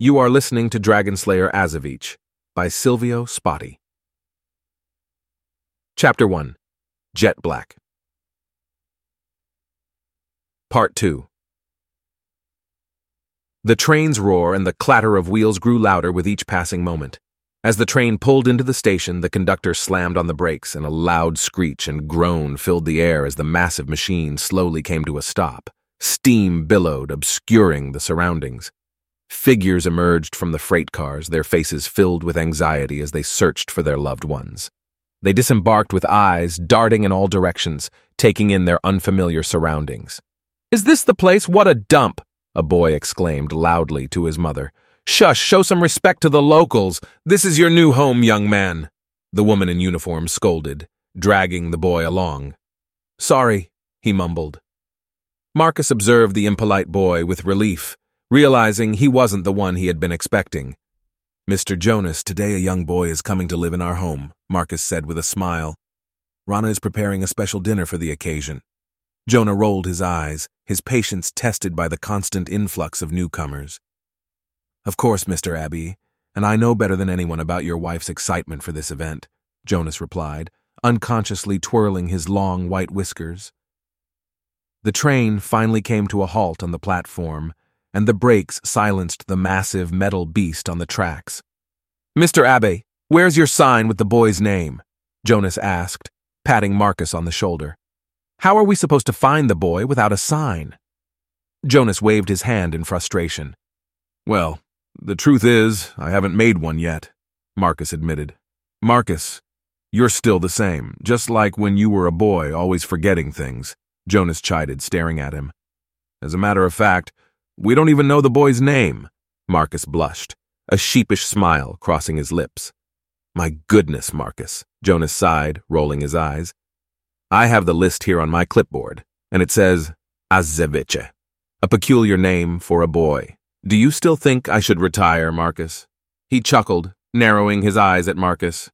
You are listening to Dragonslayer Azeviche by Silvio Spotty. Chapter 1 Jet Black. Part 2 The train's roar and the clatter of wheels grew louder with each passing moment. As the train pulled into the station, the conductor slammed on the brakes, and a loud screech and groan filled the air as the massive machine slowly came to a stop. Steam billowed, obscuring the surroundings. Figures emerged from the freight cars, their faces filled with anxiety as they searched for their loved ones. They disembarked with eyes darting in all directions, taking in their unfamiliar surroundings. Is this the place? What a dump! A boy exclaimed loudly to his mother. Shush, show some respect to the locals. This is your new home, young man. The woman in uniform scolded, dragging the boy along. Sorry, he mumbled. Marcus observed the impolite boy with relief, realizing he wasn't the one he had been expecting. Mr. Jonas, today a young boy is coming to live in our home, Marcus said with a smile. Rana is preparing a special dinner for the occasion. Jonas rolled his eyes, his patience tested by the constant influx of newcomers. Of course, Mr. Abbey, and I know better than anyone about your wife's excitement for this event, Jonas replied, unconsciously twirling his long white whiskers. The train finally came to a halt on the platform, and the brakes silenced the massive metal beast on the tracks. Mr. Abbe, where's your sign with the boy's name? Jonas asked, patting Marcus on the shoulder. How are we supposed to find the boy without a sign? Jonas waved his hand in frustration. Well, the truth is, I haven't made one yet, Marcus admitted. Marcus, you're still the same, just like when you were a boy, always forgetting things, Jonas chided, staring at him. As a matter of fact, we don't even know the boy's name, Marcus blushed, a sheepish smile crossing his lips. My goodness, Marcus, Jonas sighed, rolling his eyes. I have the list here on my clipboard, and it says Azeviche, a peculiar name for a boy. Do you still think I should retire, Marcus? He chuckled, narrowing his eyes at Marcus.